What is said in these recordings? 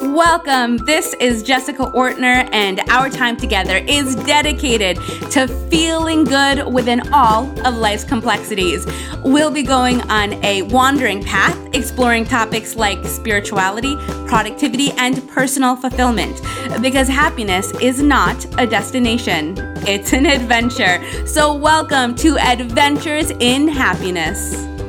Welcome. This is Jessica Ortner, and our time together is dedicated to feeling good within all of life's complexities. We'll be going on a wandering path, exploring topics like spirituality, productivity, and personal fulfillment. Because happiness is not a destination, it's an adventure. So, welcome to Adventures in Happiness.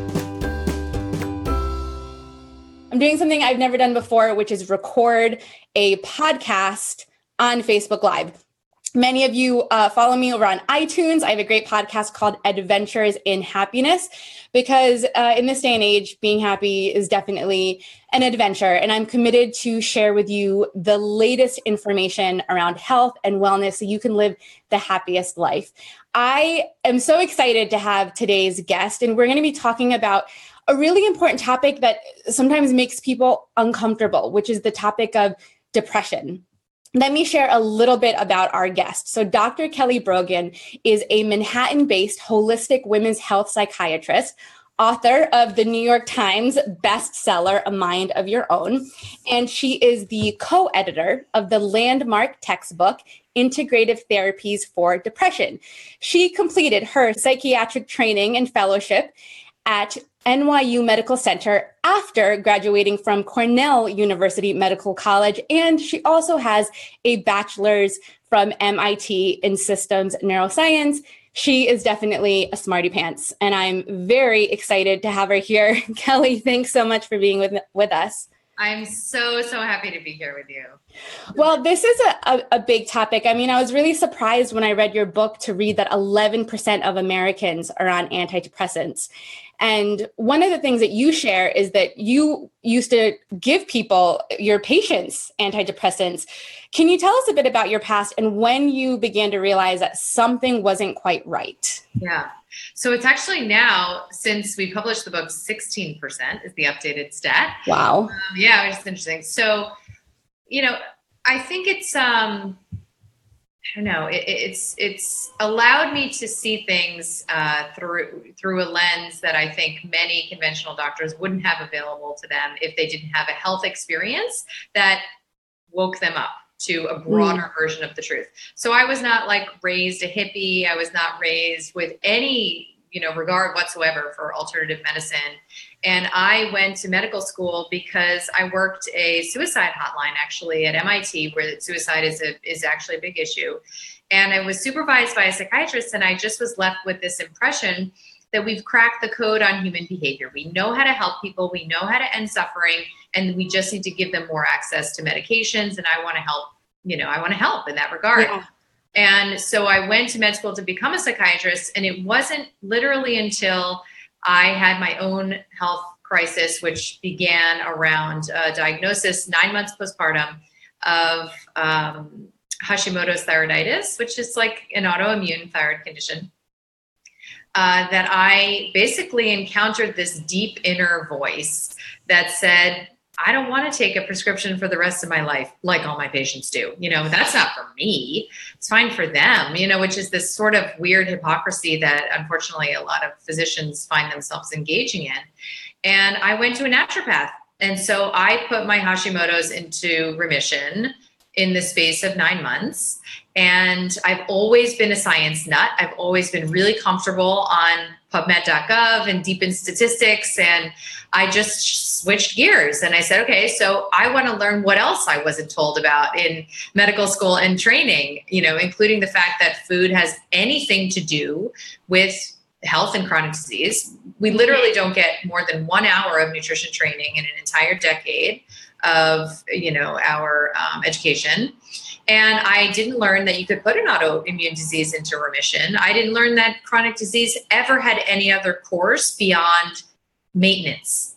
Doing something I've never done before, which is record a podcast on Facebook Live. Many of you uh, follow me over on iTunes. I have a great podcast called Adventures in Happiness because uh, in this day and age, being happy is definitely an adventure. And I'm committed to share with you the latest information around health and wellness so you can live the happiest life. I am so excited to have today's guest, and we're going to be talking about a really important topic that sometimes makes people uncomfortable, which is the topic of depression. Let me share a little bit about our guest. So, Dr. Kelly Brogan is a Manhattan based holistic women's health psychiatrist, author of the New York Times bestseller, A Mind of Your Own. And she is the co editor of the landmark textbook, Integrative Therapies for Depression. She completed her psychiatric training and fellowship at NYU Medical Center after graduating from Cornell University Medical College. And she also has a bachelor's from MIT in systems neuroscience. She is definitely a smarty pants, and I'm very excited to have her here. Kelly, thanks so much for being with, with us. I'm so, so happy to be here with you. Well, this is a, a, a, big topic. I mean, I was really surprised when I read your book to read that 11% of Americans are on antidepressants. And one of the things that you share is that you used to give people, your patients, antidepressants. Can you tell us a bit about your past and when you began to realize that something wasn't quite right? Yeah. So it's actually now, since we published the book, 16% is the updated stat. Wow. Um, yeah, it's interesting. So, you know, I think it's, um, I don't know. It, it's it's allowed me to see things uh, through through a lens that I think many conventional doctors wouldn't have available to them if they didn't have a health experience that woke them up to a broader mm. version of the truth. So I was not like raised a hippie. I was not raised with any you know regard whatsoever for alternative medicine and i went to medical school because i worked a suicide hotline actually at mit where suicide is a, is actually a big issue and i was supervised by a psychiatrist and i just was left with this impression that we've cracked the code on human behavior we know how to help people we know how to end suffering and we just need to give them more access to medications and i want to help you know i want to help in that regard yeah. And so I went to med school to become a psychiatrist. And it wasn't literally until I had my own health crisis, which began around a diagnosis nine months postpartum of um, Hashimoto's thyroiditis, which is like an autoimmune thyroid condition. Uh, that I basically encountered this deep inner voice that said, I don't want to take a prescription for the rest of my life like all my patients do. You know, that's not for me. It's fine for them, you know, which is this sort of weird hypocrisy that unfortunately a lot of physicians find themselves engaging in. And I went to a naturopath. And so I put my Hashimoto's into remission in the space of nine months. And I've always been a science nut. I've always been really comfortable on PubMed.gov and deep in statistics. And I just switched gears and I said, okay, so I want to learn what else I wasn't told about in medical school and training, you know, including the fact that food has anything to do with health and chronic disease. We literally don't get more than one hour of nutrition training in an entire decade of, you know, our um, education. And I didn't learn that you could put an autoimmune disease into remission. I didn't learn that chronic disease ever had any other course beyond maintenance.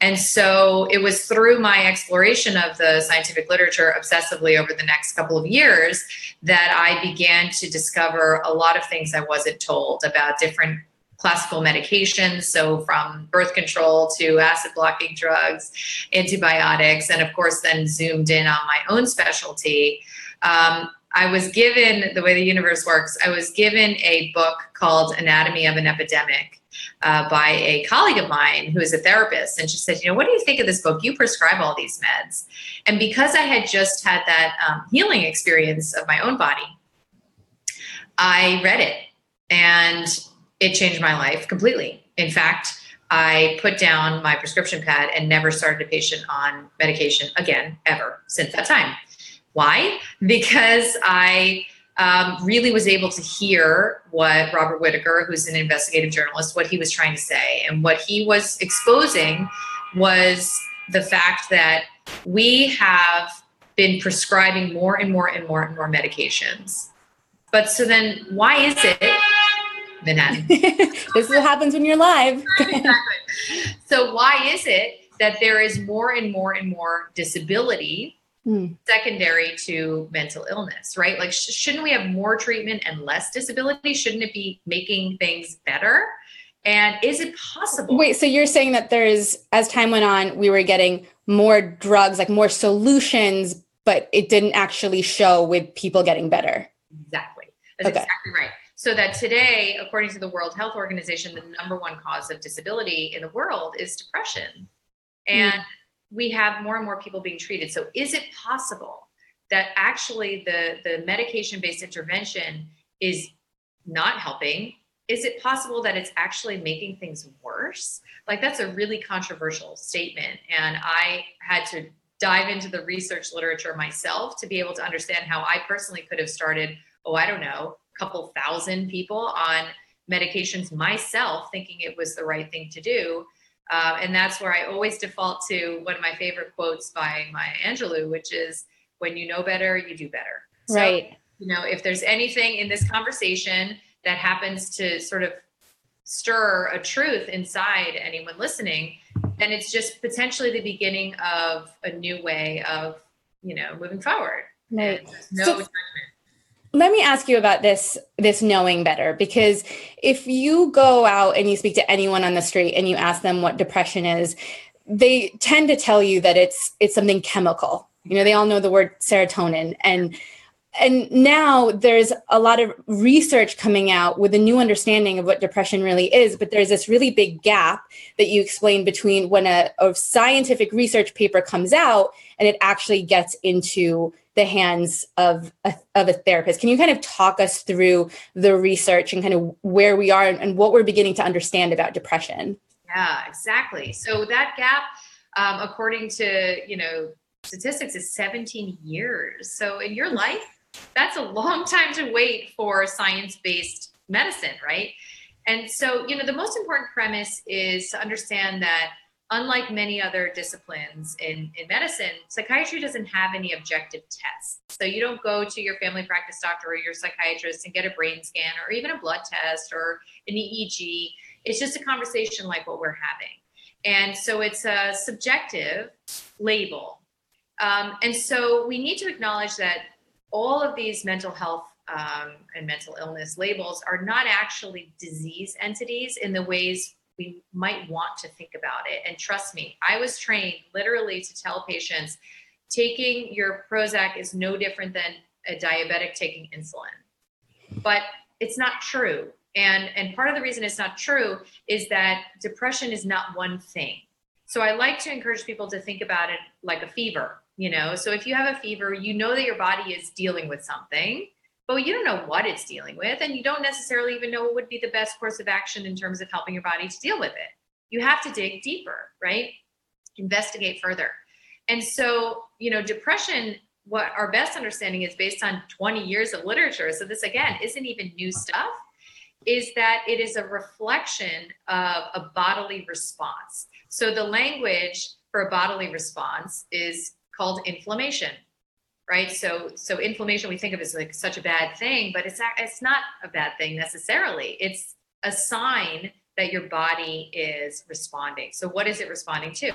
And so it was through my exploration of the scientific literature obsessively over the next couple of years that I began to discover a lot of things I wasn't told about different classical medications. So, from birth control to acid blocking drugs, antibiotics, and of course, then zoomed in on my own specialty. Um, I was given the way the universe works, I was given a book called Anatomy of an Epidemic uh, by a colleague of mine who is a therapist. And she said, You know, what do you think of this book? You prescribe all these meds. And because I had just had that um, healing experience of my own body, I read it and it changed my life completely. In fact, I put down my prescription pad and never started a patient on medication again, ever since that time. Why? Because I um, really was able to hear what Robert Whitaker, who's an investigative journalist, what he was trying to say. And what he was exposing was the fact that we have been prescribing more and more and more and more medications. But so then, why is it Manhattan. this is what happens when you're live. exactly. So why is it that there is more and more and more disability mm. secondary to mental illness, right? Like, sh- shouldn't we have more treatment and less disability? Shouldn't it be making things better? And is it possible? Wait, so you're saying that there's, as time went on, we were getting more drugs, like more solutions, but it didn't actually show with people getting better. Exactly. That's okay. exactly right. So that today, according to the World Health Organization, the number one cause of disability in the world is depression. And mm. we have more and more people being treated. So is it possible that actually the, the medication based intervention is not helping? Is it possible that it's actually making things worse? Like that's a really controversial statement. And I had to dive into the research literature myself to be able to understand how I personally could have started, oh, I don't know, couple thousand people on medications myself, thinking it was the right thing to do. Uh, and that's where I always default to one of my favorite quotes by Maya Angelou, which is when you know better, you do better. So, right. You know, if there's anything in this conversation that happens to sort of stir a truth inside anyone listening, then it's just potentially the beginning of a new way of, you know, moving forward. Right. no so, judgment let me ask you about this this knowing better because if you go out and you speak to anyone on the street and you ask them what depression is they tend to tell you that it's it's something chemical. You know they all know the word serotonin. And and now there's a lot of research coming out with a new understanding of what depression really is but there's this really big gap that you explain between when a, a scientific research paper comes out and it actually gets into the hands of a, of a therapist. Can you kind of talk us through the research and kind of where we are and, and what we're beginning to understand about depression? Yeah, exactly. So that gap, um, according to you know statistics, is 17 years. So in your life, that's a long time to wait for science-based medicine, right? And so you know the most important premise is to understand that unlike many other disciplines in, in medicine, psychiatry doesn't have any objective tests. So you don't go to your family practice doctor or your psychiatrist and get a brain scan or even a blood test or an EEG. It's just a conversation like what we're having. And so it's a subjective label. Um, and so we need to acknowledge that all of these mental health um, and mental illness labels are not actually disease entities in the ways we might want to think about it. And trust me, I was trained literally to tell patients taking your Prozac is no different than a diabetic taking insulin. But it's not true. And, and part of the reason it's not true is that depression is not one thing. So I like to encourage people to think about it like a fever, you know? So if you have a fever, you know that your body is dealing with something but you don't know what it's dealing with and you don't necessarily even know what would be the best course of action in terms of helping your body to deal with it. You have to dig deeper right? Investigate further. And so you know depression what our best understanding is based on 20 years of literature so this again isn't even new stuff is that it is a reflection of a bodily response. So the language for a bodily response is called inflammation right? So so inflammation we think of as like such a bad thing but it's it's not a bad thing necessarily. It's a sign that your body is responding. So what is it responding to?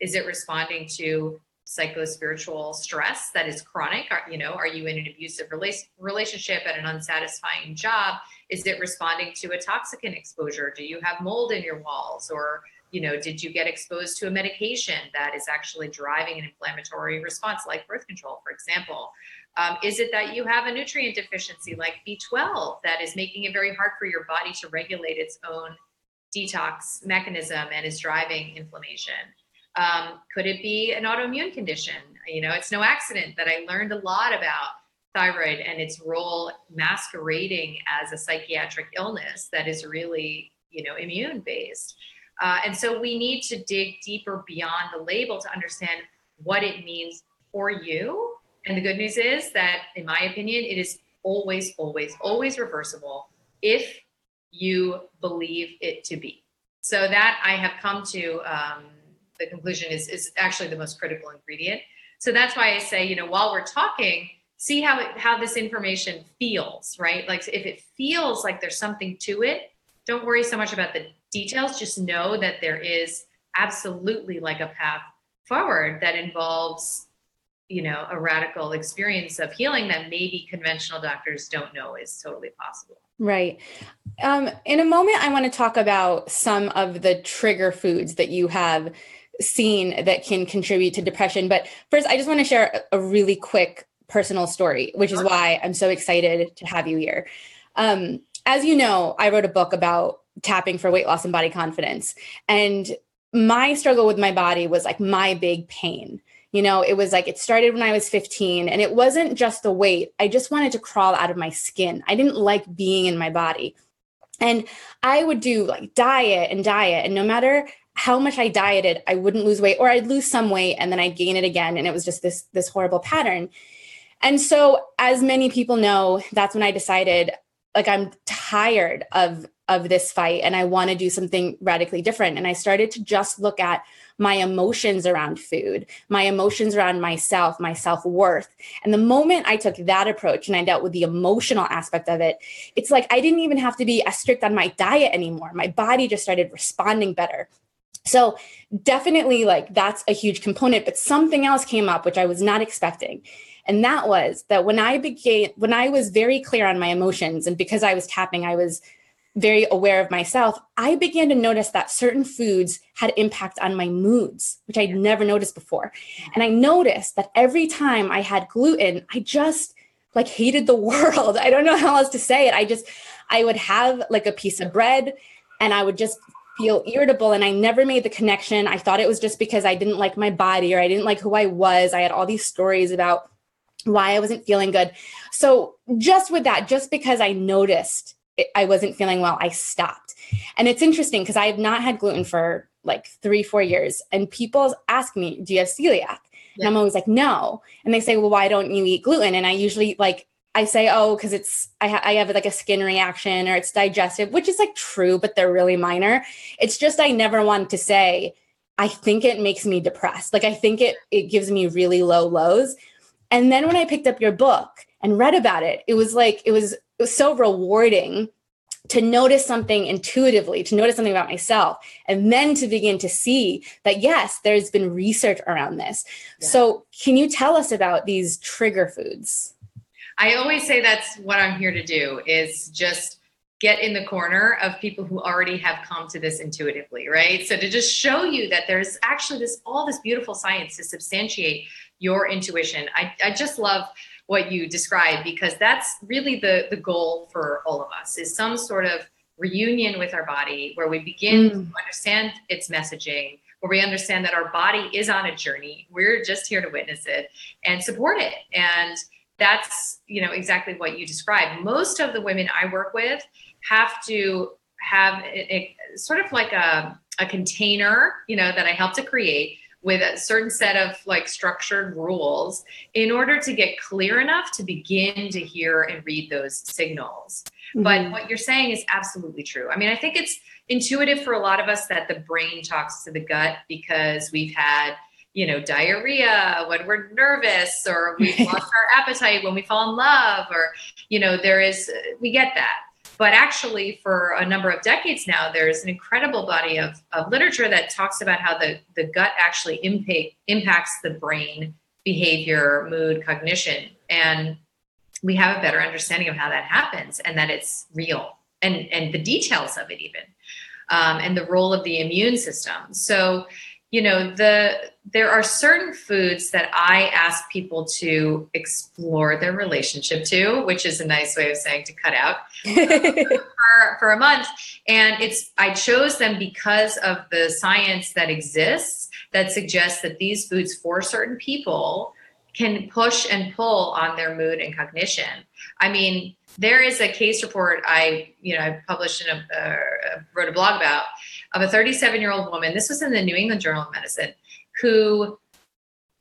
Is it responding to psychospiritual stress that is chronic? Are, you know are you in an abusive rela- relationship at an unsatisfying job? Is it responding to a toxicant exposure? Do you have mold in your walls or you know, did you get exposed to a medication that is actually driving an inflammatory response, like birth control, for example? Um, is it that you have a nutrient deficiency like B12 that is making it very hard for your body to regulate its own detox mechanism and is driving inflammation. Um, could it be an autoimmune condition? You know, it's no accident that I learned a lot about thyroid and its role masquerading as a psychiatric illness that is really, you know, immune based. Uh, and so we need to dig deeper beyond the label to understand what it means for you. And the good news is that, in my opinion, it is always, always, always reversible if you believe it to be. So that I have come to um, the conclusion is, is actually the most critical ingredient. So that's why I say, you know, while we're talking, see how it, how this information feels, right? Like if it feels like there's something to it, don't worry so much about the details. Just know that there is absolutely like a path forward that involves, you know, a radical experience of healing that maybe conventional doctors don't know is totally possible. Right. Um, in a moment, I want to talk about some of the trigger foods that you have seen that can contribute to depression. But first, I just want to share a really quick personal story, which is why I'm so excited to have you here. Um, as you know, I wrote a book about tapping for weight loss and body confidence. And my struggle with my body was like my big pain. You know, it was like it started when I was 15 and it wasn't just the weight. I just wanted to crawl out of my skin. I didn't like being in my body. And I would do like diet and diet. And no matter how much I dieted, I wouldn't lose weight or I'd lose some weight and then I'd gain it again. And it was just this, this horrible pattern. And so, as many people know, that's when I decided like I'm tired of of this fight and I want to do something radically different. And I started to just look at my emotions around food, my emotions around myself, my self worth. And the moment I took that approach and I dealt with the emotional aspect of it, it's like I didn't even have to be as strict on my diet anymore. My body just started responding better. So, definitely, like that's a huge component. But something else came up, which I was not expecting. And that was that when I began, when I was very clear on my emotions, and because I was tapping, I was very aware of myself, I began to notice that certain foods had impact on my moods, which I'd never noticed before. And I noticed that every time I had gluten, I just like hated the world. I don't know how else to say it. I just, I would have like a piece of bread and I would just feel irritable and I never made the connection. I thought it was just because I didn't like my body or I didn't like who I was. I had all these stories about why I wasn't feeling good. So, just with that, just because I noticed it, I wasn't feeling well, I stopped. And it's interesting because I have not had gluten for like three, four years. And people ask me, Do you have celiac? Yeah. And I'm always like, No. And they say, Well, why don't you eat gluten? And I usually like, I say, oh, because it's I, ha- I have like a skin reaction or it's digestive, which is like true, but they're really minor. It's just I never want to say I think it makes me depressed. Like I think it it gives me really low lows. And then when I picked up your book and read about it, it was like, it was, it was so rewarding to notice something intuitively, to notice something about myself, and then to begin to see that, yes, there's been research around this. Yeah. So, can you tell us about these trigger foods? I always say that's what I'm here to do is just get in the corner of people who already have come to this intuitively, right? So to just show you that there's actually this all this beautiful science to substantiate your intuition. I, I just love what you described because that's really the the goal for all of us is some sort of reunion with our body where we begin mm. to understand its messaging where we understand that our body is on a journey. We're just here to witness it and support it. And that's you know exactly what you described. Most of the women i work with have to have a, a sort of like a, a container you know that i help to create with a certain set of like structured rules in order to get clear enough to begin to hear and read those signals. Mm-hmm. But what you're saying is absolutely true. I mean, I think it's intuitive for a lot of us that the brain talks to the gut because we've had you know diarrhea when we're nervous or we've lost our appetite when we fall in love or you know there is we get that but actually, for a number of decades now, there's an incredible body of, of literature that talks about how the, the gut actually impact, impacts the brain behavior, mood, cognition. And we have a better understanding of how that happens and that it's real and, and the details of it, even, um, and the role of the immune system. So, you know the there are certain foods that I ask people to explore their relationship to, which is a nice way of saying to cut out for, for a month. And it's I chose them because of the science that exists that suggests that these foods for certain people can push and pull on their mood and cognition. I mean, there is a case report I, you know, I published in a, uh, wrote a blog about of a 37 year old woman. This was in the New England Journal of Medicine who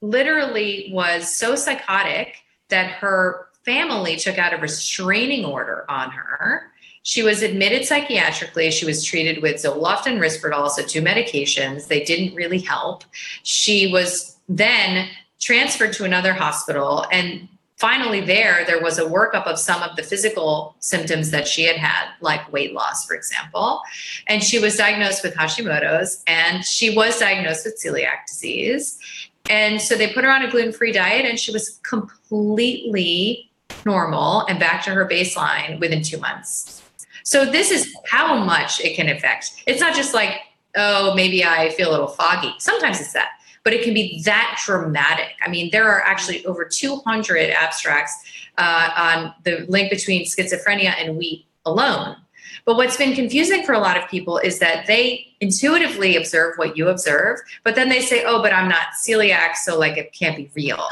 literally was so psychotic that her family took out a restraining order on her. She was admitted psychiatrically. She was treated with Zoloft and Risperdal, so two medications. They didn't really help. She was then transferred to another hospital and finally there there was a workup of some of the physical symptoms that she had had like weight loss for example. And she was diagnosed with hashimoto's and she was diagnosed with celiac disease. And so they put her on a gluten-free diet and she was completely normal and back to her baseline within two months. So this is how much it can affect. It's not just like oh maybe i feel a little foggy. Sometimes it's that but it can be that dramatic. I mean, there are actually over 200 abstracts uh, on the link between schizophrenia and wheat alone. But what's been confusing for a lot of people is that they intuitively observe what you observe, but then they say, oh, but I'm not celiac, so like it can't be real.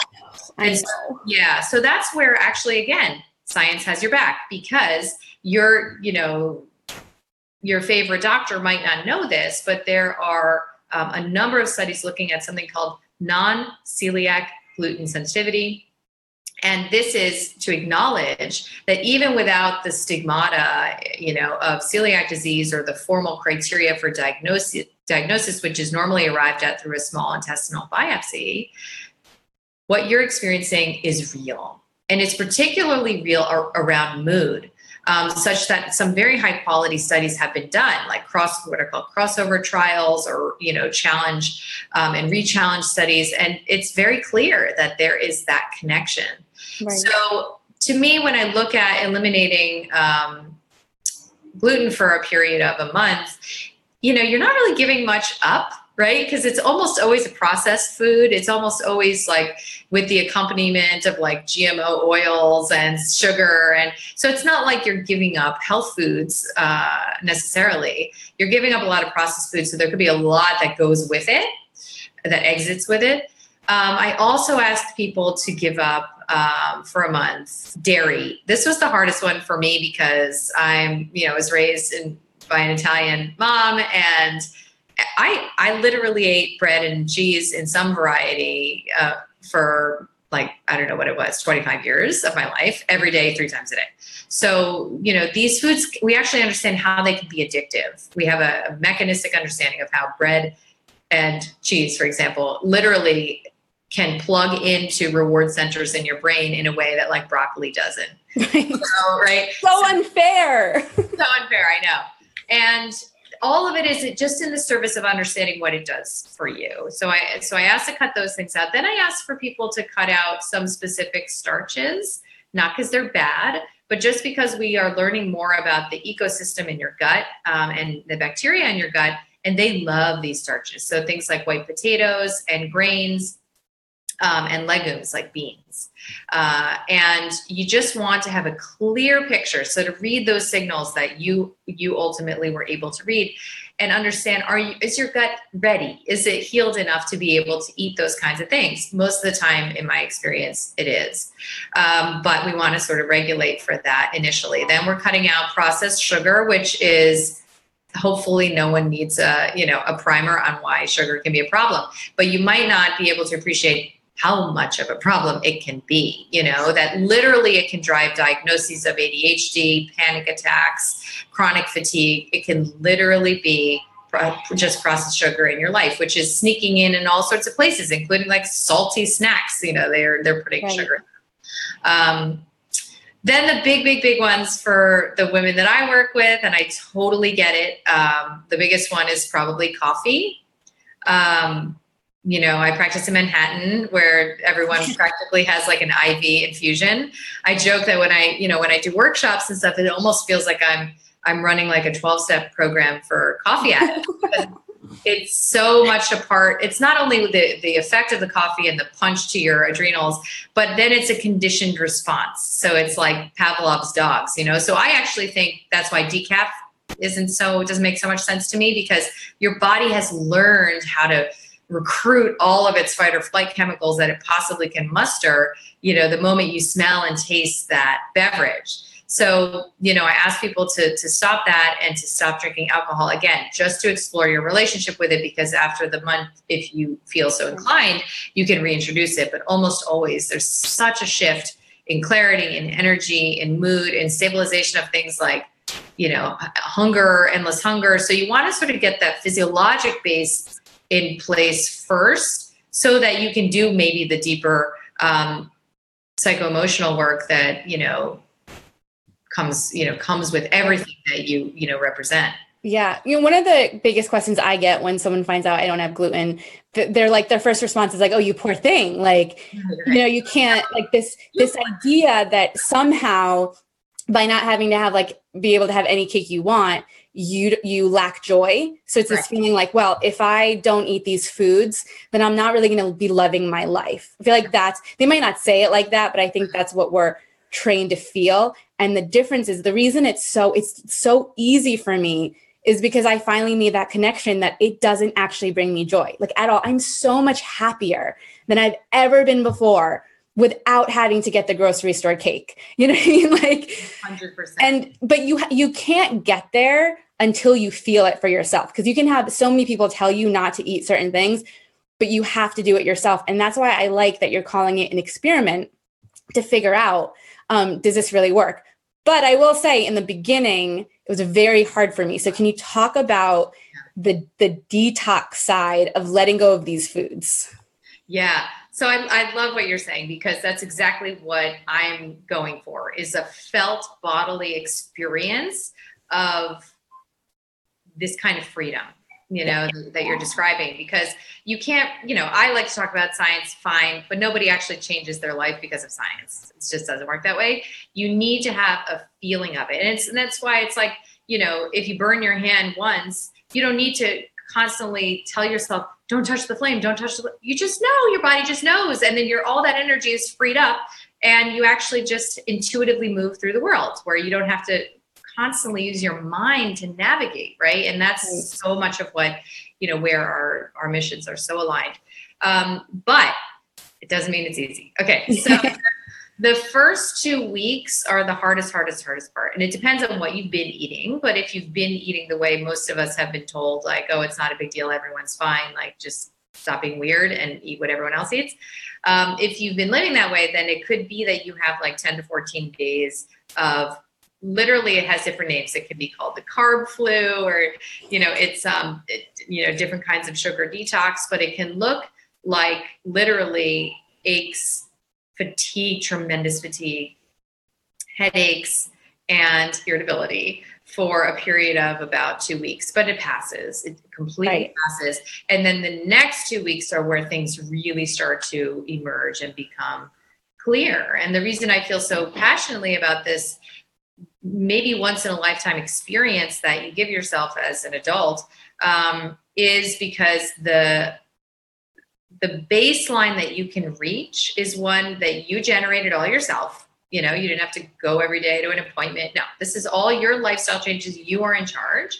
And so, yeah, so that's where actually, again, science has your back because your, you know, your favorite doctor might not know this, but there are um, a number of studies looking at something called non celiac gluten sensitivity. And this is to acknowledge that even without the stigmata, you know, of celiac disease or the formal criteria for diagnosis, diagnosis, which is normally arrived at through a small intestinal biopsy, what you're experiencing is real. And it's particularly real around mood um, such that some very high quality studies have been done, like cross what are called crossover trials or you know challenge um, and re-challenge studies, and it's very clear that there is that connection. Right. So to me, when I look at eliminating um, gluten for a period of a month, you know, you're not really giving much up right? Because it's almost always a processed food. It's almost always like with the accompaniment of like GMO oils and sugar. And so it's not like you're giving up health foods uh, necessarily. You're giving up a lot of processed food. So there could be a lot that goes with it, that exits with it. Um, I also asked people to give up um, for a month dairy. This was the hardest one for me because I'm, you know, was raised in, by an Italian mom and I I literally ate bread and cheese in some variety uh, for like I don't know what it was, 25 years of my life, every day, three times a day. So you know these foods, we actually understand how they can be addictive. We have a, a mechanistic understanding of how bread and cheese, for example, literally can plug into reward centers in your brain in a way that like broccoli doesn't. Right. So, right? so unfair. so unfair, I know. And all of it is just in the service of understanding what it does for you. So I so I asked to cut those things out. Then I asked for people to cut out some specific starches, not because they're bad, but just because we are learning more about the ecosystem in your gut um, and the bacteria in your gut, and they love these starches. So things like white potatoes and grains, um, and legumes like beans. Uh, and you just want to have a clear picture. So to read those signals that you you ultimately were able to read and understand are you is your gut ready? Is it healed enough to be able to eat those kinds of things? Most of the time, in my experience, it is. Um, but we want to sort of regulate for that initially. Then we're cutting out processed sugar, which is hopefully no one needs a you know a primer on why sugar can be a problem but you might not be able to appreciate how much of a problem it can be. You know, that literally it can drive diagnoses of ADHD, panic attacks, chronic fatigue. It can literally be just processed sugar in your life, which is sneaking in in all sorts of places, including like salty snacks. You know, they're they're putting right. sugar. Um, then the big, big, big ones for the women that I work with, and I totally get it. Um, the biggest one is probably coffee. Um, you know, I practice in Manhattan where everyone practically has like an IV infusion. I joke that when I, you know, when I do workshops and stuff, it almost feels like I'm I'm running like a 12 step program for coffee addicts. it's so much a part. It's not only the, the effect of the coffee and the punch to your adrenals, but then it's a conditioned response. So it's like Pavlov's dogs, you know? So I actually think that's why decaf isn't so, it doesn't make so much sense to me because your body has learned how to recruit all of its fight or flight chemicals that it possibly can muster, you know, the moment you smell and taste that beverage. So, you know, I ask people to, to stop that and to stop drinking alcohol again, just to explore your relationship with it. Because after the month, if you feel so inclined, you can reintroduce it. But almost always, there's such a shift in clarity, in energy, in mood, in stabilization of things like, you know, hunger, endless hunger. So you want to sort of get that physiologic base in place first so that you can do maybe the deeper um, psycho emotional work that, you know, comes you know comes with everything that you you know represent. Yeah. You know one of the biggest questions i get when someone finds out i don't have gluten they're like their first response is like oh you poor thing. Like you know you can't like this this idea that somehow by not having to have like be able to have any cake you want you you lack joy. So it's this feeling like well if i don't eat these foods then i'm not really going to be loving my life. I feel like that's they might not say it like that but i think mm-hmm. that's what we're trained to feel. And the difference is the reason it's so it's so easy for me is because I finally made that connection that it doesn't actually bring me joy. Like at all. I'm so much happier than I've ever been before without having to get the grocery store cake. You know what I mean? Like 100%. And but you you can't get there until you feel it for yourself because you can have so many people tell you not to eat certain things, but you have to do it yourself. And that's why I like that you're calling it an experiment to figure out um, does this really work? But I will say in the beginning, it was very hard for me. So can you talk about the the detox side of letting go of these foods? Yeah. So I, I love what you're saying because that's exactly what I'm going for is a felt bodily experience of this kind of freedom you know that you're describing. Because you can't you know i like to talk about science fine but nobody actually changes their life because of science. It just doesn't work that way. You need to have a feeling of it. And it's and that's why it's like you know if you burn your hand once you don't need to constantly tell yourself don't touch the flame don't touch the you just know your body just knows and then your all that energy is freed up and you actually just intuitively move through the world where you don't have to constantly use your mind to navigate, right? And that's right. so much of what, you know, where our, our missions are so aligned. Um, but it doesn't mean it's easy. Okay. So the first two weeks are the hardest, hardest, hardest part. And it depends on what you've been eating. But if you've been eating the way most of us have been told, like, oh, it's not a big deal, everyone's fine, like just stop being weird and eat what everyone else eats. Um, if you've been living that way, then it could be that you have like 10 to 14 days of literally it has different names it can be called the carb flu or you know it's um it, you know different kinds of sugar detox but it can look like literally aches fatigue tremendous fatigue headaches and irritability for a period of about two weeks but it passes. It completely right. passes. And then the next two weeks are where things really start to emerge and become clear. And the reason i feel so passionately about this maybe once in a lifetime experience that you give yourself as an adult um, is because the the baseline that you can reach is one that you generated all yourself. You know you didn't have to go every day to an appointment. No this is all your lifestyle changes you are in charge.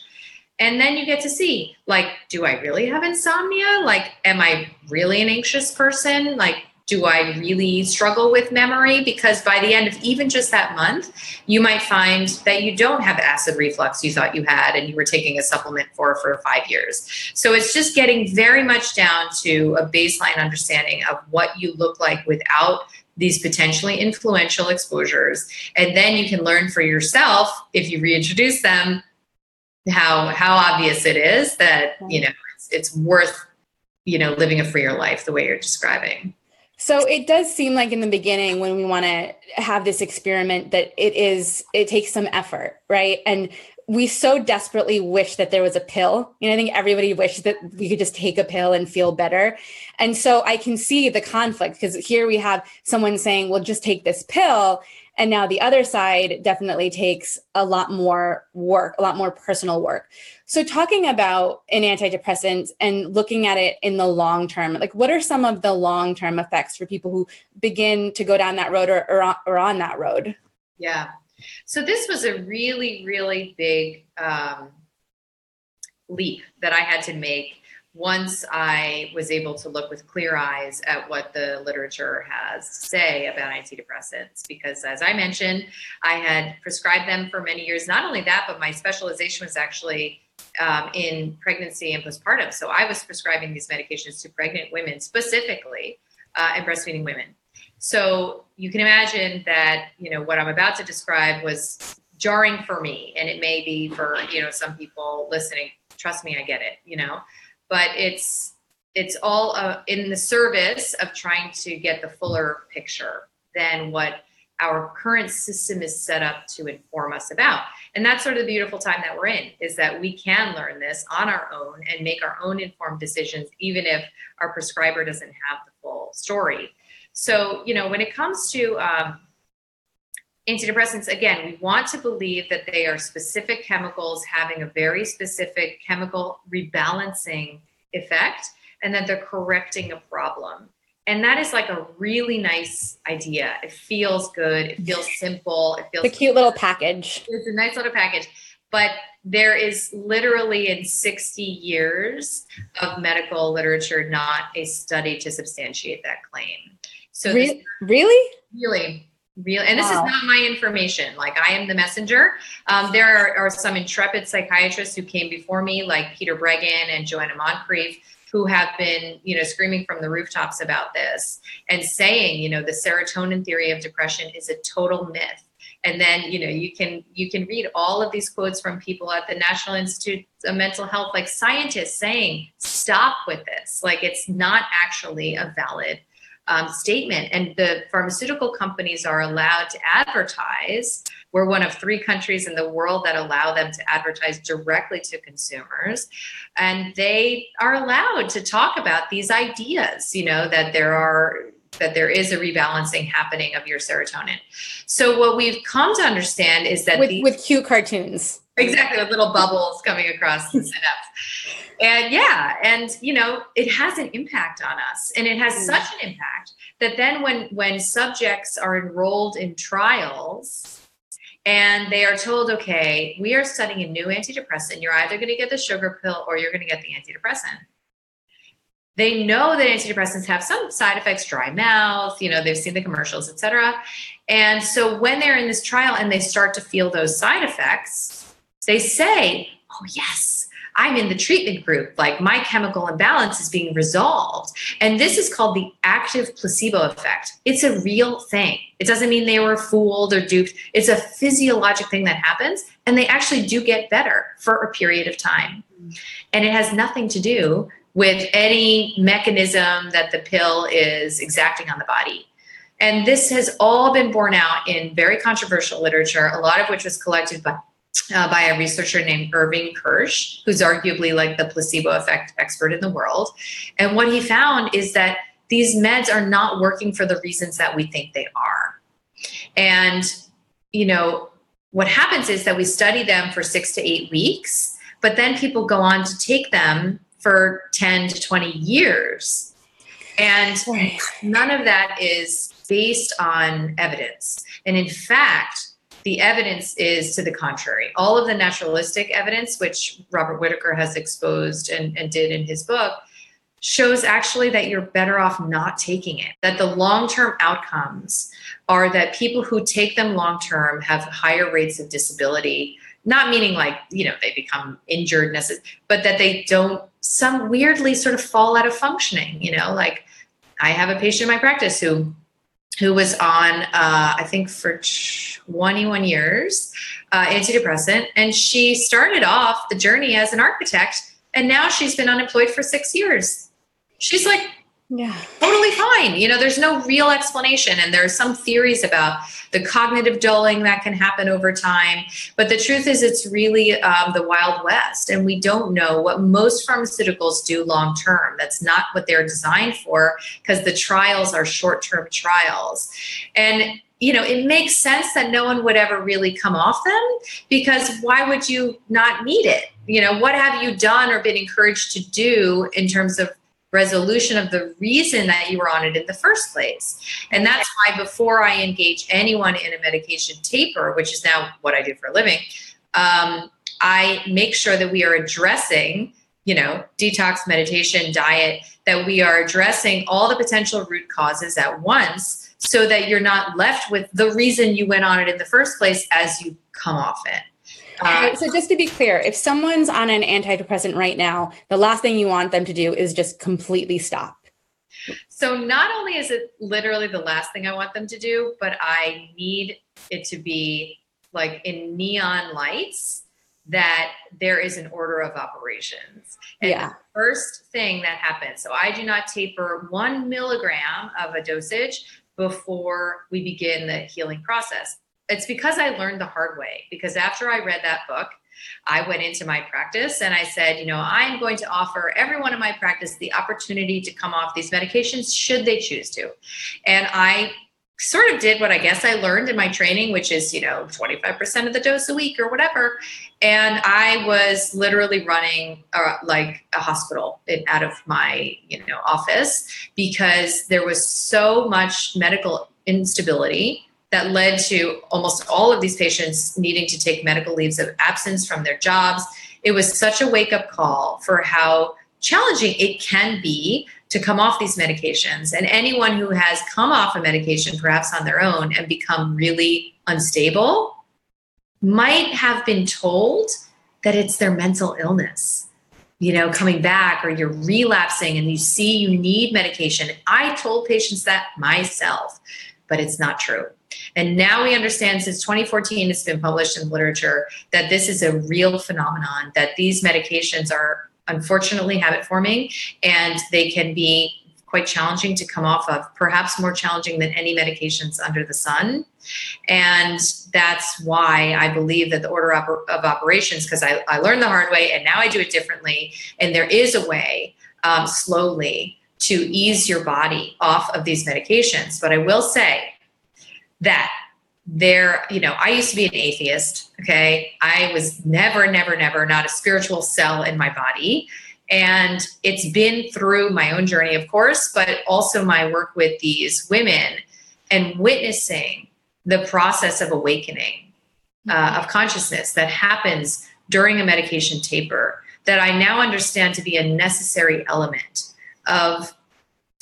And then you get to see like do i really have insomnia? Like am i really an anxious person? Like do I really struggle with memory? Because by the end of even just that month, you might find that you don't have acid reflux you thought you had and you were taking a supplement for for five years. So it's just getting very much down to a baseline understanding of what you look like without these potentially influential exposures. And then you can learn for yourself if you reintroduce them how how obvious it is that you know it's, it's worth you know living a freer life the way you're describing so it does seem like in the beginning when we want to have this experiment that it is it takes some effort, right? And we so desperately wish that there was a pill. You know, I think everybody wished that we could just take a pill and feel better. And so I can see the conflict because here we have someone saying, "Well, just take this pill." And now the other side definitely takes a lot more work, a lot more personal work. So, talking about an antidepressant and looking at it in the long term, like what are some of the long term effects for people who begin to go down that road or, or, on, or on that road? Yeah. So, this was a really, really big um, leap that I had to make once I was able to look with clear eyes at what the literature has to say about antidepressants, because as I mentioned, I had prescribed them for many years. Not only that, but my specialization was actually um, in pregnancy and postpartum. So I was prescribing these medications to pregnant women specifically uh, and breastfeeding women. So you can imagine that you know what I'm about to describe was jarring for me, and it may be for you know some people listening. Trust me, I get it. You know but it's it's all uh, in the service of trying to get the fuller picture than what our current system is set up to inform us about. And that's sort of the beautiful time that we're in is that we can learn this on our own and make our own informed decisions, even if our prescriber doesn't have the full story. So, you know, when it comes to um, antidepressants, again, we want to believe that they are specific chemicals having a very specific chemical rebalancing effect and that they're correcting a problem. And that is like a really nice idea. It feels good. It feels simple. It feels a cute little package. It's a nice little package. But there is literally in 60 years of medical literature not a study to substantiate that claim. So Re- really? Really real and this wow. is not my information. Like i am the messenger. Um, there are, are, some intrepid psychiatrists who came before me like peter breggin and joanna moncrieff who have been you know screaming from the rooftops about this and saying you know the serotonin theory of depression is a total myth. And then you know you can you can read all of these quotes from people at the national institute of mental health like scientists saying stop with this. Like it's not actually a valid um, statement. And the pharmaceutical companies are allowed to advertise. We're one of three countries in the world that allow them to advertise directly to consumers. And they are allowed to talk about these ideas, you know, that there are that there is a rebalancing happening of your serotonin. So what we've come to understand is that with, the, with cute cartoons. Exactly, with little bubbles coming across the synapse. And yeah and you know it has an impact on us and it has mm. such an impact that then when when subjects are enrolled in trials and they are told okay we are studying a new antidepressant you're either going to get the sugar pill or you're going to get the antidepressant. They know that antidepressants have some side effects dry mouth you know they've seen the commercials etc and so when they're in this trial and they start to feel those side effects they say oh yes I'm in the treatment group, like my chemical imbalance is being resolved. And this is called the active placebo effect. It's a real thing. It doesn't mean they were fooled or duped. It's a physiologic thing that happens, and they actually do get better for a period of time. And it has nothing to do with any mechanism that the pill is exacting on the body. And this has all been borne out in very controversial literature, a lot of which was collected by uh, by a researcher named Irving Kirsch, who's arguably like the placebo effect expert in the world. And what he found is that these meds are not working for the reasons that we think they are. And, you know, what happens is that we study them for six to eight weeks, but then people go on to take them for 10 to 20 years. And none of that is based on evidence. And in fact, the evidence is to the contrary. All of the naturalistic evidence, which Robert Whitaker has exposed and, and did in his book, shows actually that you're better off not taking it. That the long term outcomes are that people who take them long term have higher rates of disability, not meaning like, you know, they become injured, but that they don't, some weirdly sort of fall out of functioning, you know, like I have a patient in my practice who who was on, uh, I think, for 21 years, uh, antidepressant. And she started off the journey as an architect, and now she's been unemployed for six years. She's like Yeah. Totally fine. You know, there's no real explanation. And there are some theories about the cognitive dulling that can happen over time. But the truth is, it's really um, the Wild West. And we don't know what most pharmaceuticals do long term. That's not what they're designed for because the trials are short term trials. And you know, it makes sense that no one would ever really come off them because why would you not need it? You know, what have you done or been encouraged to do in terms of resolution of the reason that you were on it in the first place. And that's why before I engage anyone in a medication taper, which is now what I do for a living, um, I make sure that we are addressing, you know, detox, meditation, diet, that we are addressing all the potential root causes at once so that you're not left with the reason you went on it in the first place as you come off it. Uh, so just to be clear, if someone's on an antidepressant right now, the last thing you want them to do is just completely stop. So not only is it literally the last thing I want them to do, but I need it to be like in neon lights that there is an order of operations. And yeah. the first thing that happens, so I do not taper one milligram of a dosage before we begin the healing process it's because I learned the hard way. Because after I read that book, I went into my practice and I said, you know, I'm going to offer everyone in my practice the opportunity to come off these medications should they choose to. And I sort of did what I guess I learned in my training, which is, you know, 25% of the dose a week or whatever. And I was literally running uh, like a hospital out of my, you know, office because there was so much medical instability that led to almost all of these patients needing to take medical leaves of absence from their jobs. It was such a wake up call for how challenging it can be to come off these medications. And anyone who has come off a medication, perhaps on their own, and become really unstable might have been told that it's their mental illness you know, coming back or you're relapsing and you see you need medication. I told patients that myself, but it's not true. And now we understand since 2014, it's been published in literature that this is a real phenomenon, that these medications are unfortunately habit forming and they can be quite challenging to come off of, perhaps more challenging than any medications under the sun. And that's why I believe that the order of operations, because I, I learned the hard way and now I do it differently. And there is a way um, slowly to ease your body off of these medications. But I will say, that there, you know, I used to be an atheist. Okay. I was never, never, never not a spiritual cell in my body. And it's been through my own journey, of course, but also my work with these women and witnessing the process of awakening uh, of consciousness that happens during a medication taper that I now understand to be a necessary element of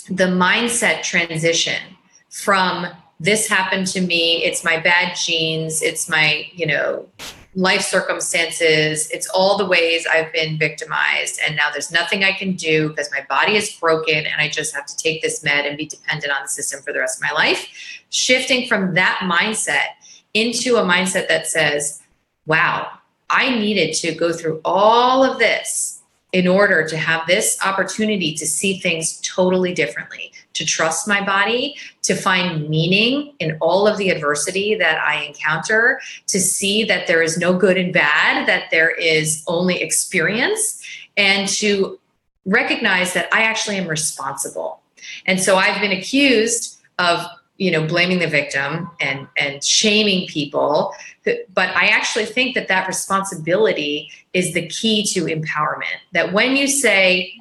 the mindset transition from this happened to me it's my bad genes it's my you know life circumstances it's all the ways i've been victimized. And now there's nothing i can do because my body is broken and i just have to take this med and be dependent on the system for the rest of my life. Shifting from that mindset into a mindset that says wow i needed to go through all of this in order to have this opportunity to see things totally differently, to trust my body, to find meaning in all of the adversity that I encounter, to see that there is no good and bad, that there is only experience, and to recognize that I actually am responsible. And so I've been accused of you know blaming the victim and and shaming people but i actually think that that responsibility is the key to empowerment that when you say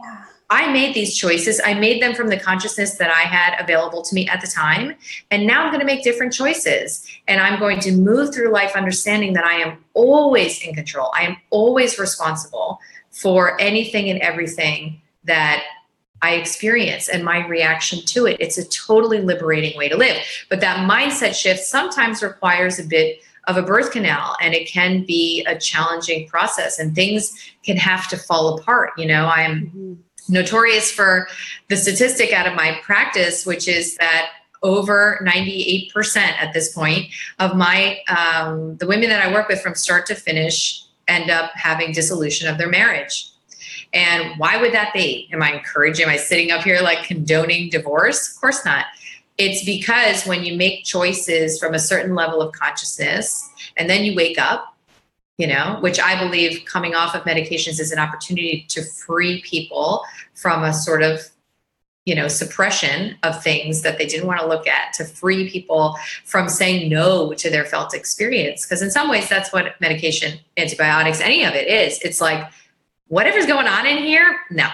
i made these choices i made them from the consciousness that i had available to me at the time and now i'm going to make different choices and i'm going to move through life understanding that i am always in control i am always responsible for anything and everything that I experience and my reaction to it. It's a totally liberating way to live. But that mindset shift sometimes requires a bit of a birth canal and it can be a challenging process and things can have to fall apart. You know, I'm mm-hmm. Notorious for the statistic out of my practice, which is that over 98% at this point of my um, the women that i work with from start to finish end up having dissolution of their marriage And why would that be? Am I encouraging? Am I sitting up here like condoning divorce? Of course not. It's because when you make choices from a certain level of consciousness and then you wake up, you know, which I believe coming off of medications is an opportunity to free people from a sort of you know suppression of things that they didn't want to look at to free people from saying no to their felt experience. Because in some ways that's what medication antibiotics any of it is. It's like whatever's going on in here no.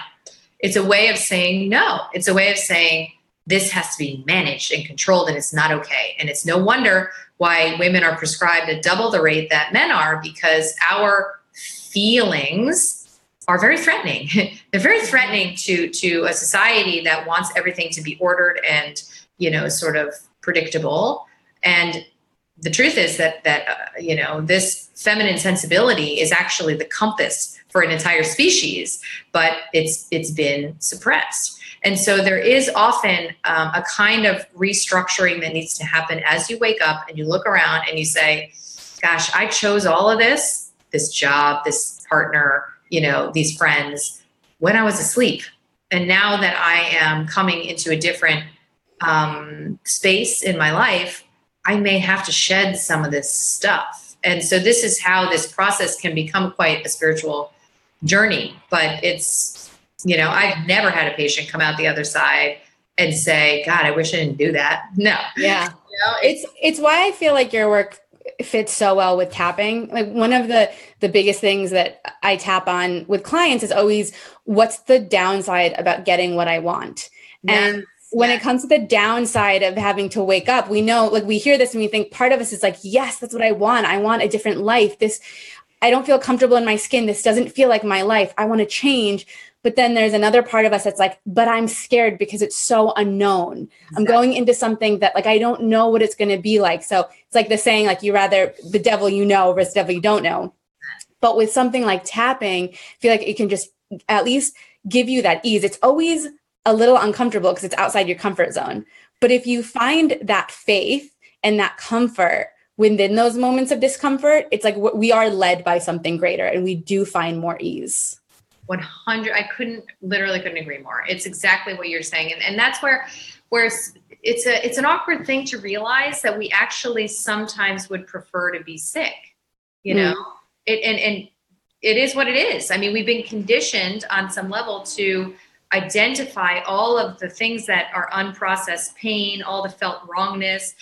It's a way of saying no. It's a way of saying this has to be managed and controlled and it's not okay. And it's no wonder why women are prescribed at double the rate that men are because our feelings are very threatening. They're very threatening to to a society that wants everything to be ordered and you know sort of predictable. And the truth is that that uh, you know this feminine sensibility is actually the compass for an entire species, but it's it's been suppressed. And so there is often um, a kind of restructuring that needs to happen as you wake up and you look around and you say, "Gosh, I chose all of this, this job, this partner." you know, these friends when I was asleep. And now that I am coming into a different um, space in my life, I may have to shed some of this stuff. And so this is how this process can become quite a spiritual journey. But it's, you know, I've never had a patient come out the other side and say, God, I wish I didn't do that. No. Yeah. You know, it's it's why I feel like your work fits so well with tapping like one of the the biggest things that i tap on with clients is always what's the downside about getting what i want yes. and when it comes to the downside of having to wake up we know like we hear this and we think part of us is like yes that's what i want i want a different life this i don't feel comfortable in my skin this doesn't feel like my life i want to change but then there's another part of us that's like, but I'm scared because it's so unknown. Exactly. I'm going into something that like I don't know what it's going to be like. So it's like the saying, like you rather the devil you know versus devil you don't know. But with something like tapping, I feel like it can just at least give you that ease. It's always a little uncomfortable because it's outside your comfort zone. But if you find that faith and that comfort within those moments of discomfort, it's like we are led by something greater and we do find more ease. 100 i couldn't literally couldn't agree more. It's exactly what you're saying and, and that's where where it's, it's a it's an awkward thing to realize that we actually sometimes would prefer to be sick you mm. know? It and and it is what it is. I mean we've been conditioned on some level to identify all of the things that are unprocessed pain all the felt wrongness.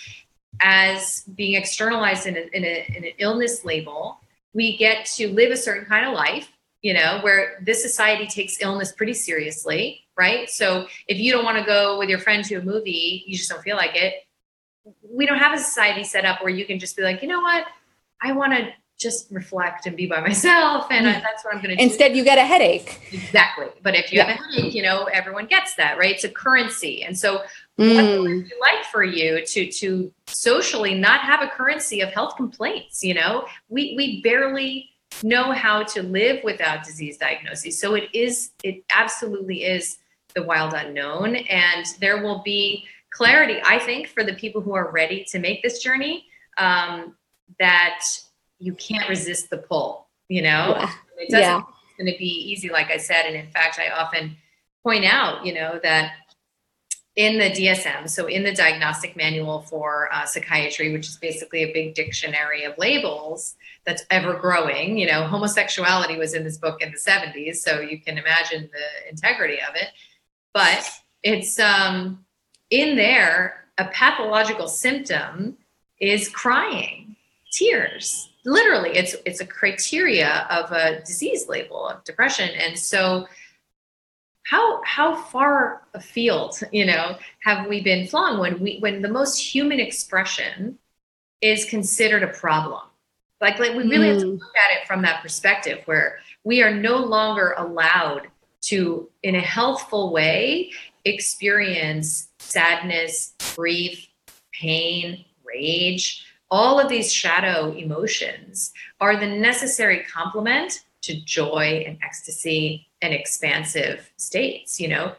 As being externalized in, a, in, a, in an illness label we get to live a certain kind of life you know, where this society takes illness pretty seriously, right? So if you don't want to go with your friend to a movie, you just don't feel like it. We don't have a society set up where you can just be like, you know what, I want to just reflect and be by myself, and I, that's what I'm going to do. Instead, you get a headache. Exactly. But if you yeah. have a headache, you know, everyone gets that, right? It's a currency, and so. Mm. What would it like for you to to socially not have a currency of health complaints? You know, we we barely know how to live without disease diagnosis. So it is, it absolutely is the wild unknown. And there will be clarity, I think, for the people who are ready to make this journey um, that you can't resist the pull, you know? Yeah. It doesn't, yeah. it's going to be easy, like I said. And in fact, I often point out, you know, that in the DSM, so in the diagnostic manual for uh, psychiatry, which is basically a big dictionary of labels that's ever growing, you know, homosexuality was in this book in the 70s, so you can imagine the integrity of it. But it's um, in there, a pathological symptom is crying, tears. Literally, it's it's a criteria of a disease label of depression, and so how how far afield you know have we been flung when we when the most human expression is considered a problem like like we really mm. have to hmm. look at it from that perspective where we are no longer allowed to in a healthful way experience sadness grief pain rage all of these shadow emotions are the necessary complement to joy and ecstasy and expansive states you know?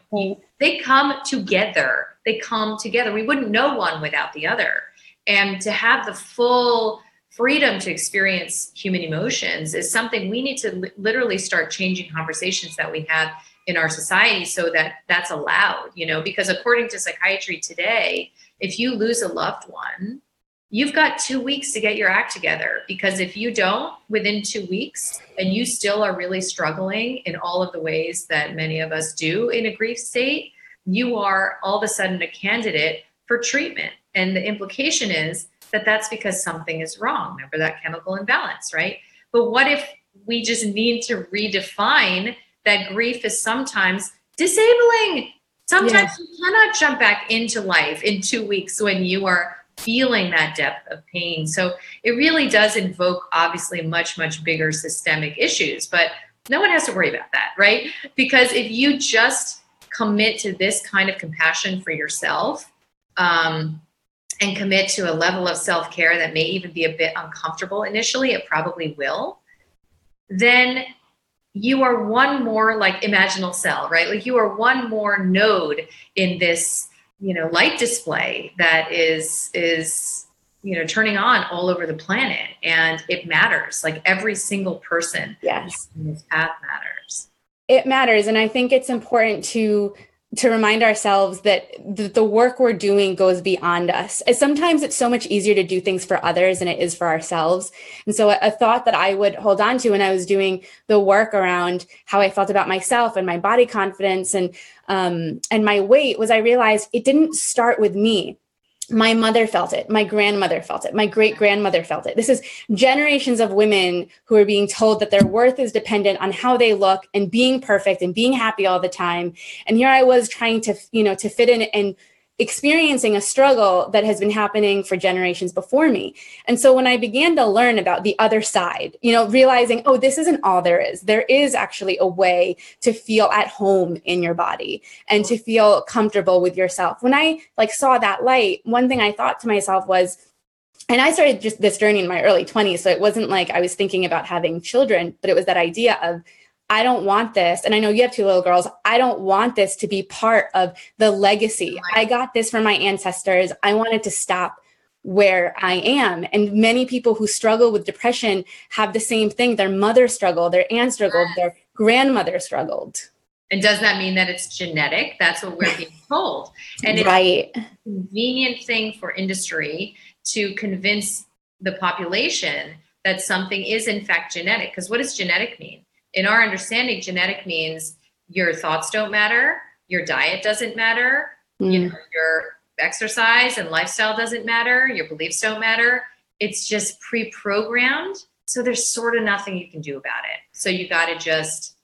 They come together. They come together. We wouldn't know one without the other. And to have the full freedom to experience human emotions is something we need to li- literally start changing conversations that we have in our society so that that's allowed you know? Because according to psychiatry today if you lose a loved one you've got two weeks to get your act together because if you don't within two weeks and you still are really struggling in all of the ways that many of us do in a grief state you are all of a sudden a candidate for treatment and the implication is that that's because something is wrong. Remember that chemical imbalance, right? But what if we just need to redefine that grief is sometimes disabling? Sometimes yeah. you cannot jump back into life in two weeks when you are feeling that depth of pain. So it really does invoke obviously much, much bigger systemic issues, but no one has to worry about that, right? Because if you just commit to this kind of compassion for yourself, um, and commit to a level of self care that may even be a bit uncomfortable initially, it probably will, then you are one more like imaginal cell, right? Like you are one more node in this, you know, light display that is is you know turning on all over the planet and it matters. Like every single person yes this path matters. It matters and i think it's important to to remind ourselves that the, work we're doing goes beyond us. Sometimes it's so much easier to do things for others than it is for ourselves. And so, a, a, thought that I would hold on to when I was doing the work around how I felt about myself and my body confidence and um, and my weight was I realized it didn't start with me my mother felt it my grandmother felt it my great grandmother felt it. This is generations of women who are being told that their worth is dependent on how they look and being perfect and being happy all the time. And here i was trying to you know to fit in and experiencing a struggle that has been happening for generations before me. And so when I began to learn about the other side, you know, realizing, oh, this isn't all there is. There is actually a way to feel at home in your body and to feel comfortable with yourself. When I like saw that light, one thing I thought to myself was, and I started just this journey in my early 20s. So it wasn't like I was thinking about having children, but it was that idea of I don't want this. And I know you have two little girls. I don't want this to be part of the legacy. I got this from my ancestors. I wanted to stop where I am. And many people who struggle with depression have the same thing. Their mother struggled, their aunt struggled, their grandmother struggled. And does that mean that it's genetic? That's what we're being told. And it's right. a convenient thing for industry to convince the population that something is in fact genetic. Because what does genetic mean? In our understanding, genetic means your thoughts don't matter, your diet doesn't matter, mm. you know, your exercise and lifestyle doesn't matter, your beliefs don't matter. It's just pre-programmed. So there's sort of nothing you can do about it. So you got to just,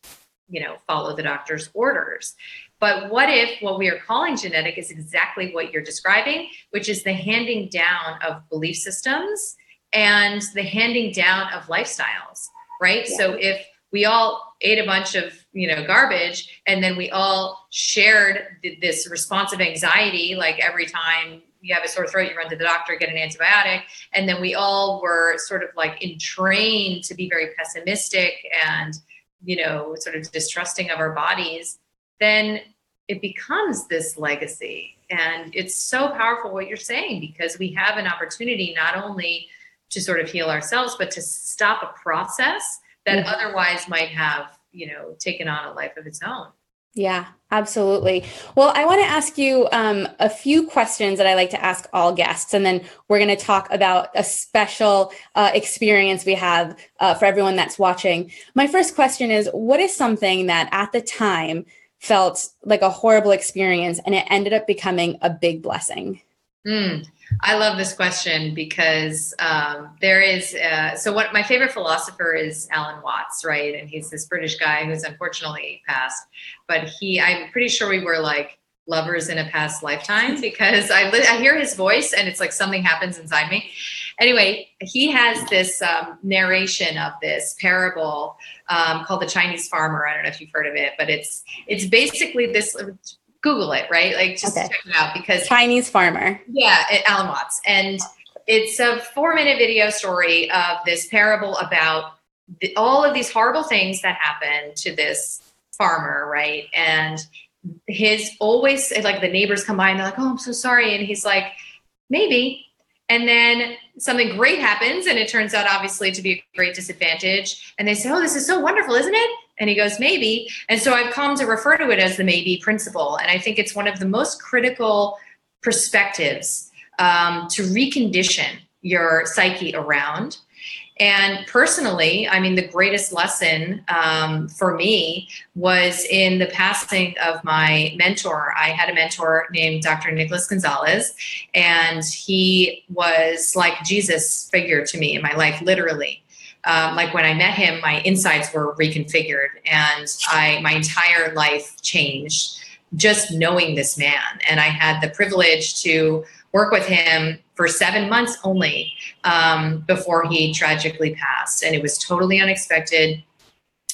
you know, follow the doctor's orders. But what if what we are calling genetic is exactly what you're describing, which is the handing down of belief systems and the handing down of lifestyles, right? Yeah. So if we all ate a bunch of you know garbage and then we all shared this responsive anxiety like every time you have a sore throat you run to the doctor get an antibiotic and then we all were sort of like entrained to be very pessimistic and you know sort of distrusting of our bodies then it becomes this legacy. And it's so powerful what you're saying because we have an opportunity not only to sort of heal ourselves but to stop a process that mm-hmm. otherwise might have, you know, taken on a life of its own. Yeah, absolutely. Well, I want to ask you um, a few questions that I like to ask all guests, and then we're going to talk about a special uh, experience we have uh, for everyone that's watching. My first question is What is something that at the time felt like a horrible experience and it ended up becoming a big blessing? Mm. I love this question because um, there is uh, so what my favorite philosopher is Alan Watts, right? And he's this British guy who's unfortunately passed, but he I'm pretty sure we were like lovers in a past lifetime because I li- I hear his voice and it's like something happens inside me. Anyway, he has this um, narration of this parable um, called the Chinese Farmer. I don't know if you've heard of it, but it's it's basically this Google it, right? Like just okay. check it out because Chinese farmer. Yeah, Alan Watts. And it's a four minute video story of this parable about the, all of these horrible things that happen to this farmer, right? And his always like the neighbors come by and they're like, oh, I'm so sorry. And he's like, maybe. And then something great happens, and it turns out obviously to be a great disadvantage. And they say, Oh, this is so wonderful, isn't it? And he goes, Maybe. And so I've come to refer to it as the maybe principle. And I think it's one of the most critical perspectives um, to recondition your psyche around. And personally, I mean, the greatest lesson um, for me was in the passing of my mentor. I had a mentor named Dr. Nicholas Gonzalez, and he was like Jesus figure to me in my life, literally. Um, like when I met him, my insides were reconfigured, and I my entire life changed just knowing this man. And I had the privilege to work with him for seven months only um, before he tragically passed. And it was totally unexpected.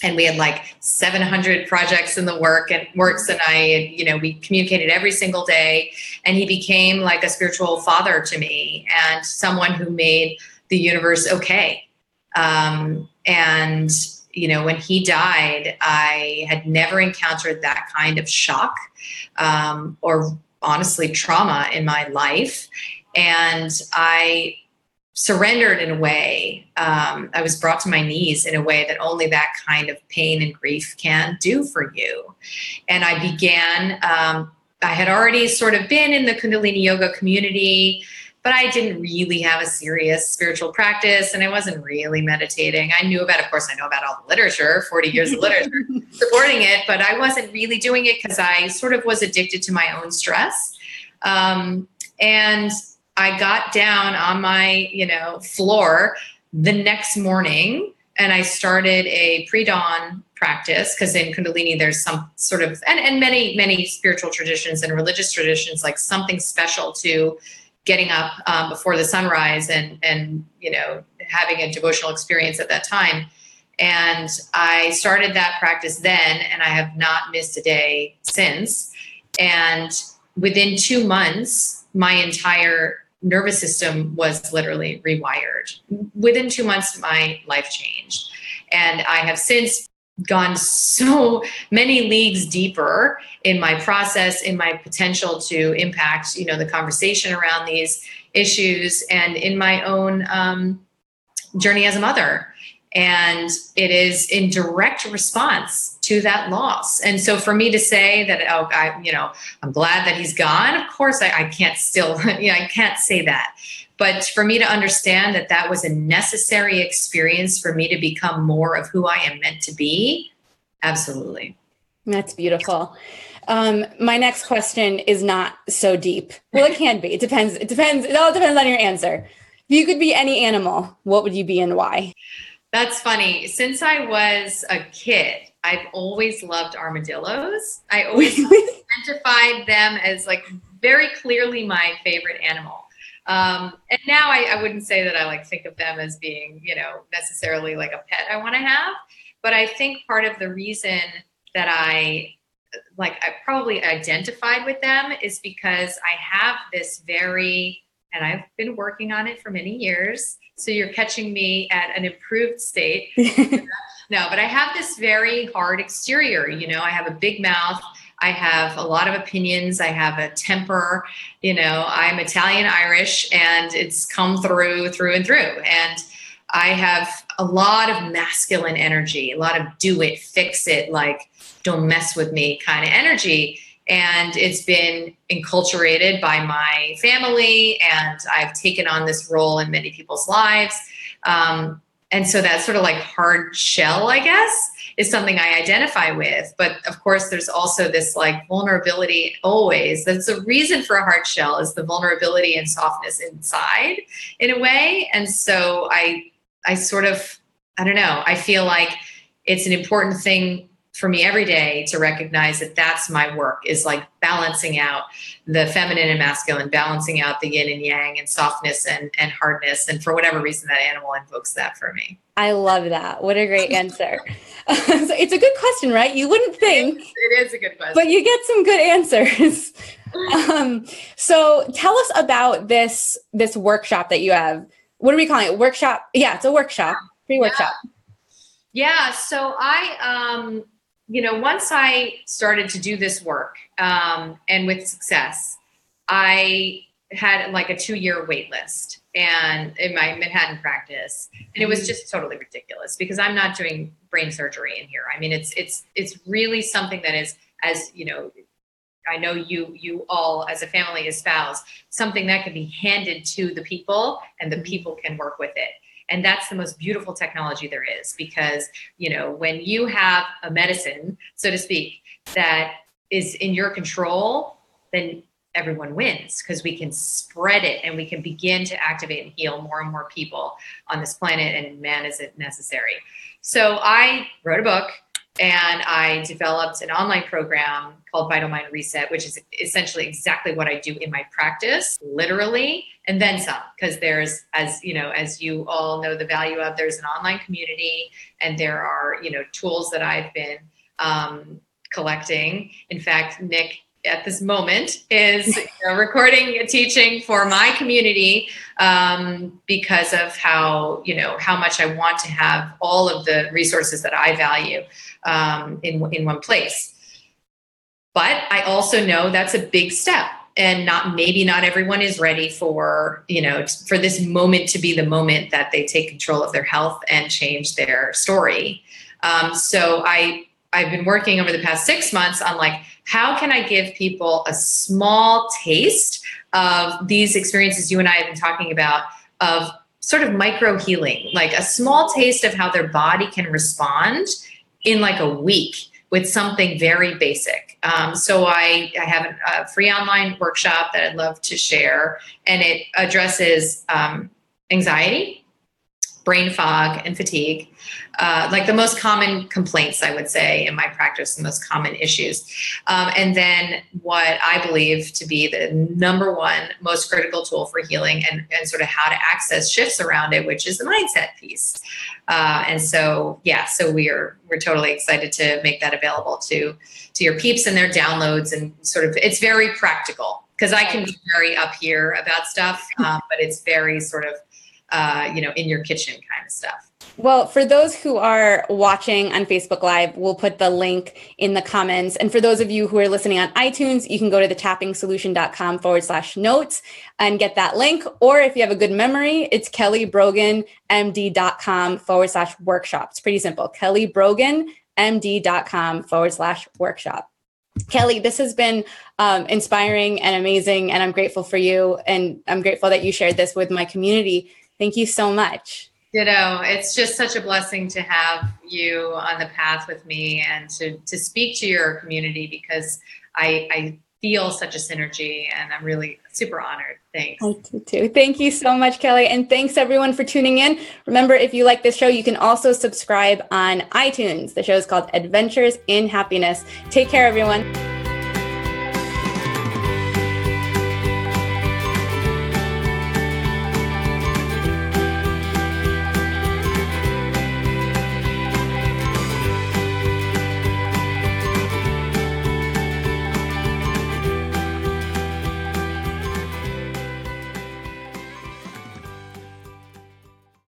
And we had like 700 projects in the work and works, and I, you know, we communicated every single day. And he became like a spiritual father to me and someone who made the universe okay. Um, and you know, when he died, I had never encountered that kind of shock um, or honestly trauma in my life. And I surrendered in a way. Um, I was brought to my knees in a way that only that kind of pain and grief can do for you. And I began, um, I had already sort of been in the Kundalini Yoga community but I didn't really have a serious spiritual practice and I wasn't really meditating. I knew about, of course, I know about all the literature, 40 years of literature supporting it, but I wasn't really doing it because I sort of was addicted to my own stress. Um, and I got down on my, you know, floor the next morning and I started a pre-dawn practice because in Kundalini there's some sort of and, and many, many spiritual traditions and religious traditions like something special to getting up um, before the sunrise and and you know having a devotional experience at that time. And i started that practice then and i have not missed a day since. And within two months my entire nervous system was literally rewired. Within two months my life changed. And i have since gone so many leagues deeper in my process in my potential to impact you know the conversation around these issues and in my own um, journey as a mother. And it is in direct response to that loss. And so for me to say that oh i you know i'm glad that he's gone of course i, I can't still you know i can't say that but for me to understand that that was a necessary experience for me to become more of who I am meant to be, absolutely. That's beautiful. Um, my next question is not so deep. Well, it can be. It depends. It depends. It all depends on your answer. If you could be any animal, what would you be and why? That's funny. Since I was a kid, I've always loved armadillos. I always identified them as like very clearly my favorite animal. Um, and now I, I, wouldn't say that I like think of them as being, you know, necessarily like a pet I want to have. But I think part of the reason that I like I probably identified with them is because I have this very, and I've been working on it for many years. So you're catching me at an improved state. no, but I have this very hard exterior. You know, I have a big mouth. I have a lot of opinions. I have a temper. You know, I'm Italian Irish and it's come through, through and through. And I have a lot of masculine energy, a lot of do it, fix it, like don't mess with me kind of energy. And it's been enculturated by my family, and I've taken on this role in many people's lives. Um, and so that sort of like hard shell, I guess, is something I identify with. But of course, there's also this like vulnerability always. That's the reason for a hard shell is the vulnerability and softness inside in a way. And so I I sort of I don't know, I feel like it's an important thing for me every day to recognize that that's my work is like balancing out the feminine and masculine balancing out the yin and yang and softness and, and hardness and for whatever reason that animal invokes that for me i love that. What a great answer. So it's a good question right? You wouldn't think it is, it is a good question. but you get some good answers. Um, so tell us about this this workshop that you have. What are we calling it? Workshop? Yeah it's a workshop. Free workshop yeah, yeah so i um you know, once I started to do this work um, and with success, I had like a two year wait list and in my Manhattan practice. And it was just totally ridiculous because I'm not doing brain surgery in here. I mean, it's, it's, it's really something that is, as you know, I know you, you all as a family espouse something that can be handed to the people and the mm-hmm. people can work with it. And that's the most beautiful technology there is because, you know, when you have a medicine, so to speak, that is in your control, then everyone wins because we can spread it and we can begin to activate and heal more and more people on this planet and man is it necessary. So i wrote a book and i developed an online program called vital mind reset which is essentially exactly what i do in my practice literally and then some because there's as you know as you all know the value of there's an online community and there are you know tools that i've been um, collecting. In fact nick at this moment is you know, recording teaching for my community um, because of how you know how much I want to have all of the resources that I value um, in in one place. But I also know that's a big step, and not maybe not everyone is ready for you know for this moment to be the moment that they take control of their health and change their story. Um, so I I've been working over the past six months on like how can I give people a small taste of these experiences you and I have been talking about of sort of micro healing, like a small taste of how their body can respond in like a week with something very basic. Um, so I, I have a, free online workshop that I'd love to share, and it addresses um, anxiety, brain fog, and fatigue uh, like the most common complaints, I would say, in my practice, the most common issues. Um, and then what I believe to be the number one most critical tool for healing and, and sort of how to access shifts around it, which is the mindset piece. Uh, and so, yeah, so we are we're totally excited to make that available to to your peeps and their downloads and sort of it's very practical because I can be very up here about stuff, um, but it's very sort of uh, you know in your kitchen kind of stuff. Well, for those who are watching on Facebook Live, we'll put the link in the comments. And for those of you who are listening on iTunes, you can go to the tappingsolution.com forward slash notes and get that link. Or if you have a good memory, it's kellybroganmd.com forward slash workshop. It's pretty simple. kellybroganmd.com forward slash workshop. Kelly, this has been um, inspiring and amazing, and I'm grateful for you. And I'm grateful that you shared this with my community. Thank you so much. Ditto. It's just such a blessing to have you on the path with me and to to speak to your community because I, I feel such a synergy and I'm really super honored. Thanks. I do too. Thank you so much, Kelly. And thanks everyone for tuning in. Remember, if you like this show, you can also subscribe on iTunes. The show is called Adventures in Happiness. Take care, everyone.